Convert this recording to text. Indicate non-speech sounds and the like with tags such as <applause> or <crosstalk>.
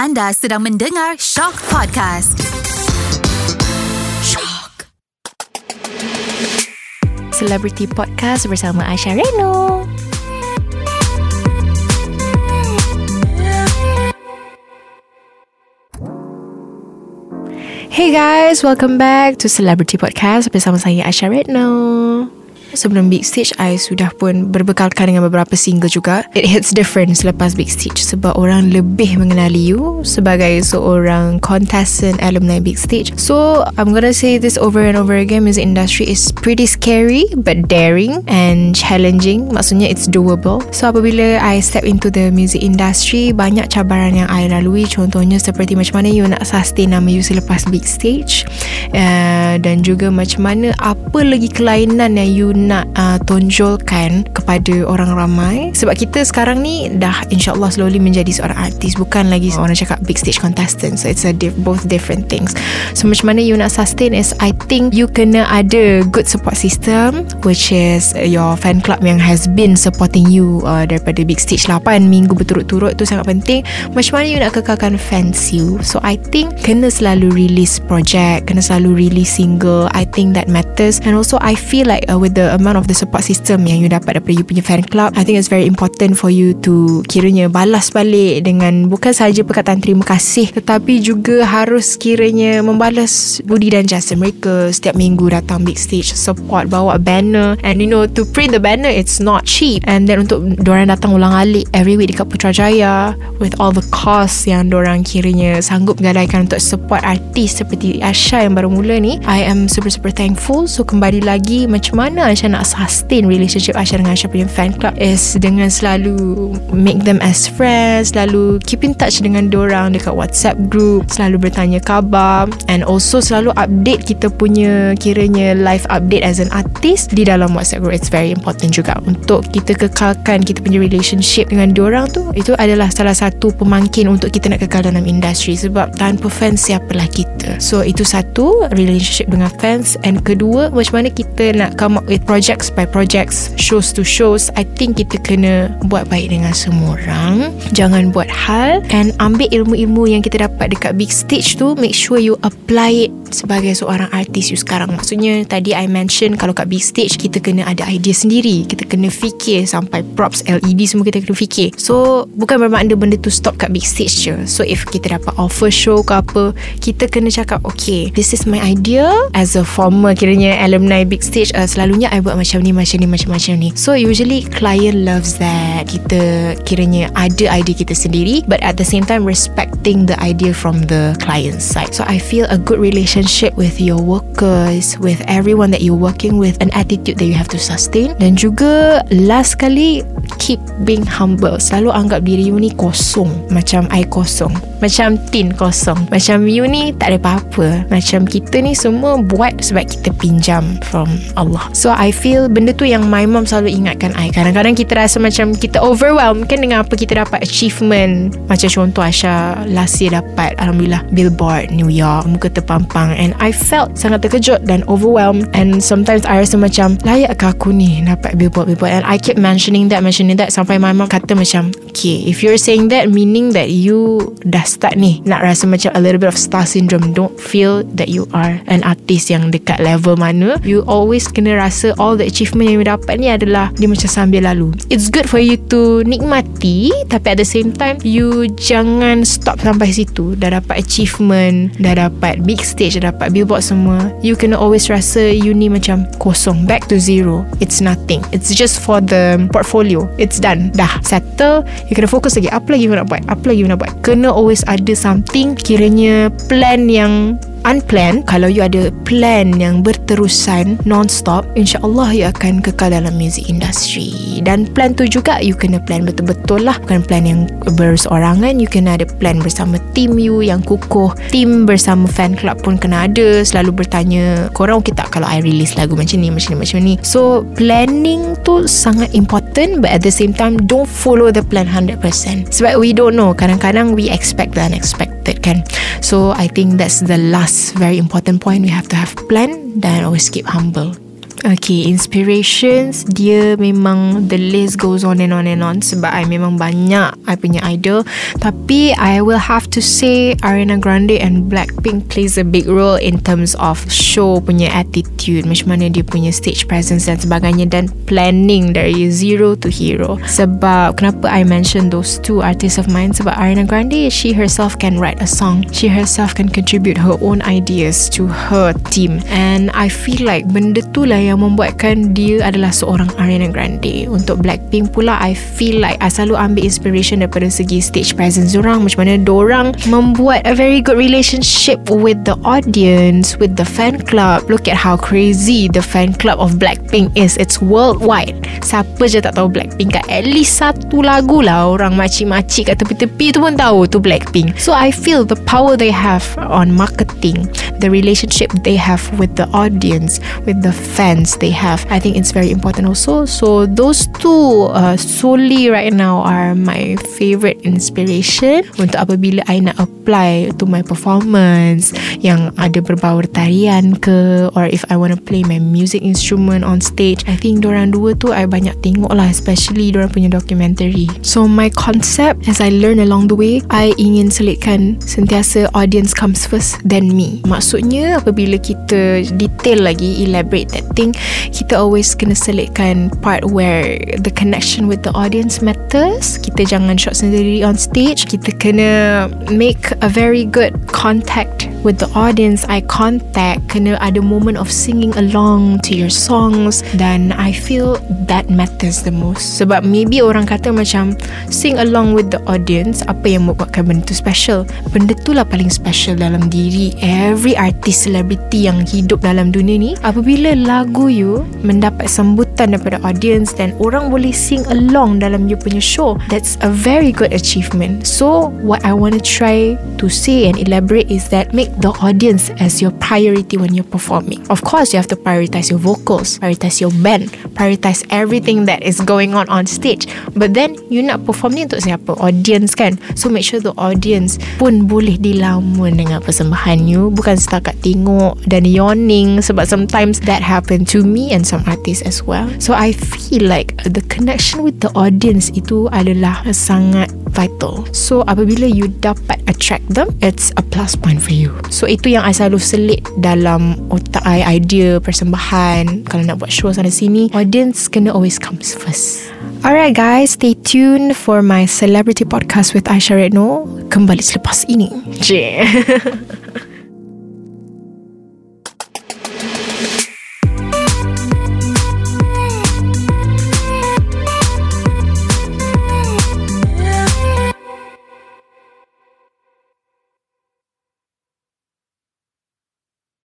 Anda sedang mendengar Shock Podcast. Shock. Celebrity Podcast bersama Aisyah Reno. Hey guys, welcome back to Celebrity Podcast bersama saya Aisyah Retno. Sebelum Big Stage I sudah pun berbekalkan dengan beberapa single juga. It hits different selepas Big Stage Sebab orang lebih mengenali you Sebagai seorang contestant alumni Big Stage So I'm gonna say this over and over again Music industry is pretty scary But daring and challenging. Maksudnya it's doable. So apabila I step into the music industry Banyak cabaran yang I lalui. Contohnya seperti macam mana you nak sustain nama you selepas Big Stage uh, Dan juga macam mana Apa lagi kelainan yang you nak uh, tonjolkan kepada orang ramai. Sebab kita sekarang ni dah insyaallah slowly menjadi seorang artis. Bukan lagi orang cakap big stage contestant. So it's a diff- both different things. So macam mana you nak sustain is I think you kena ada good support system which is your fan club yang has been supporting you uh, daripada big stage 8 minggu berturut-turut tu sangat penting. Macam mana you nak kekalkan fans you? So I think kena selalu release project kena selalu release single. I think that matters. And also I feel like uh, with the amount of the support system yang you dapat daripada you punya fan club I think it's very important for you to kiranya balas balik dengan bukan sahaja perkataan terima kasih tetapi juga harus kiranya membalas budi dan jasa mereka. Setiap minggu datang big stage support bawa banner. And you know to print the banner it's not cheap. And then untuk diorang datang ulang alik every week dekat Putrajaya with all the costs yang diorang kiranya sanggup gadaikan untuk support artis seperti Asha yang baru mula ni I am super super thankful. So kembali lagi macam mana Aisyah nak sustain relationship Aisyah dengan Aisyah punya fan club is dengan selalu make them as friends selalu keep in touch dengan orang dekat WhatsApp group selalu bertanya khabar and also selalu update kita punya kiranya live update as an artist di dalam WhatsApp group. It's very important juga untuk kita kekalkan kita punya relationship dengan orang tu. Itu adalah salah satu pemangkin untuk kita nak kekal dalam industri sebab tanpa fans siapalah kita? So itu satu relationship dengan fans and kedua macam mana kita nak come up with projects by projects shows to shows I think kita kena buat baik dengan semua orang. Jangan buat hal and ambil ilmu-ilmu yang kita dapat dekat big stage tu make sure you apply it sebagai seorang artis you sekarang. Maksudnya tadi I mention kalau kat big stage kita kena ada idea sendiri. Kita kena fikir sampai props LED semua kita kena fikir. So bukan bermakna benda tu stop kat big stage je. So if kita dapat offer show ke apa kita kena cakap okay this is my idea. As a former kiranya alumni big stage uh, selalunya I buat macam ni macam ni macam-macam ni. So usually client loves that. Kita kiranya ada idea kita sendiri but at the same time respecting the idea from the client side. So I feel a good relationship with your workers with everyone that you're working with an attitude that you have to sustain. Dan juga last kali keep being humble. Selalu anggap diri you ni kosong. Macam air kosong macam tin kosong. Macam you ni tak ada apa-apa. Macam kita ni semua buat sebab kita pinjam from Allah. So I feel benda tu yang my mom selalu ingatkan I. Kadang-kadang kita rasa macam kita overwhelmed kan dengan apa kita dapat achievement. Macam contoh Asha last year dapat Alhamdulillah billboard New York muka terpampang. And I felt sangat terkejut dan overwhelmed. And sometimes I rasa macam layakkah aku ni dapat billboard-billboard and I keep mentioning that mentioning that sampai my mom kata macam okay if you're saying that meaning that you dah start ni nak rasa macam a little bit of star syndrome. Don't feel that you are an artist yang dekat level mana. You always kena rasa all the achievement yang you dapat ni adalah dia macam sambil lalu. It's good for you to nikmati tapi at the same time you jangan stop sampai situ. Dah dapat achievement dah dapat big stage dah dapat billboard semua you kena always rasa you ni macam kosong back to zero. It's nothing. It's just for the portfolio. It's done. Dah. Settle. You kena fokus lagi. Apa lagi you nak buat? Apa lagi you nak buat? Kena always ada something kiranya plan yang unplanned kalau you ada plan yang berterusan non-stop insyaallah you akan kekal dalam music industry. Dan plan tu juga you kena plan betul-betul lah. Bukan plan yang berseorangan you kena ada plan bersama team you yang kukuh team bersama fan club pun kena ada. Selalu bertanya korang okey tak kalau I release lagu macam ni macam ni macam ni? So planning tu sangat important but at the same time don't follow the plan 100% sebab we don't know. Kadang-kadang we expect the unexpected kan? So I think that's the last very important point. We have to have plan dan always keep humble Okay, inspirations dia memang the list goes on and on and on sebab I memang banyak I punya idol. Tapi I will have to say Ariana Grande and Blackpink plays a big role in terms of show punya attitude, macam mana dia punya stage presence dan sebagainya dan planning dari zero to hero. Sebab kenapa I mention those two artists of mine sebab Ariana Grande she herself can write a song. She herself can contribute her own ideas to her team and I feel like benda tu lah yang membuatkan dia adalah seorang Ariana Grande. Untuk Blackpink pula I feel like I selalu ambil inspiration daripada segi stage presence orang. Macam mana orang membuat a very good relationship with the audience with the fan club. Look at how crazy the fan club of Blackpink is. It's worldwide. Siapa je tak tahu Blackpink? Kat at least satu lagu lah orang macik-macik kat tepi-tepi tu pun tahu tu Blackpink. So I feel the power they have on marketing the relationship they have with the audience with the fans they have. I think it's very important also. So those two uh, solely right now are my favorite inspiration untuk apabila I nak apply to my performance yang ada berbau tarian ke or if I want to play my music instrument on stage. I think dorang dua tu I banyak tengok lah especially dorang punya documentary. So my concept as I learn along the way, I ingin selitkan sentiasa audience comes first then me. Maksudnya apabila kita detail lagi elaborate that thing kita always kena selitkan part where the connection with the audience matters. Kita jangan shot sendiri on stage. Kita kena make a very good contact with the audience eye contact kena ada moment of singing along to your songs. Dan I feel that matters the most. Sebab maybe orang kata macam sing along with the audience apa yang membuatkan benda tu special? Benda tu lah paling special dalam diri every artist celebrity yang hidup dalam dunia ni. Apabila lagu you mendapat sambutan daripada audience dan orang boleh sing along dalam you punya show that's a very good achievement. So what I want to try to say and elaborate is that make the audience as your priority when you're performing. Of course, you have to prioritize your vocals, prioritize your band, prioritize everything that is going on on stage. But then, you nak perform ni untuk siapa? Audience kan? So, make sure the audience pun boleh dilamun dengan persembahan you. Bukan setakat tengok dan yawning sebab sometimes that happen to me and some artists as well. So, I feel like the connection with the audience itu adalah sangat vital. So apabila you dapat attract them, it's a plus point for you. So itu yang I selalu selit dalam otak I idea persembahan kalau nak buat show sana sini, audience kena always comes first. Alright guys, stay tuned for my celebrity podcast with Aisha Redno kembali selepas ini. Jee. <laughs>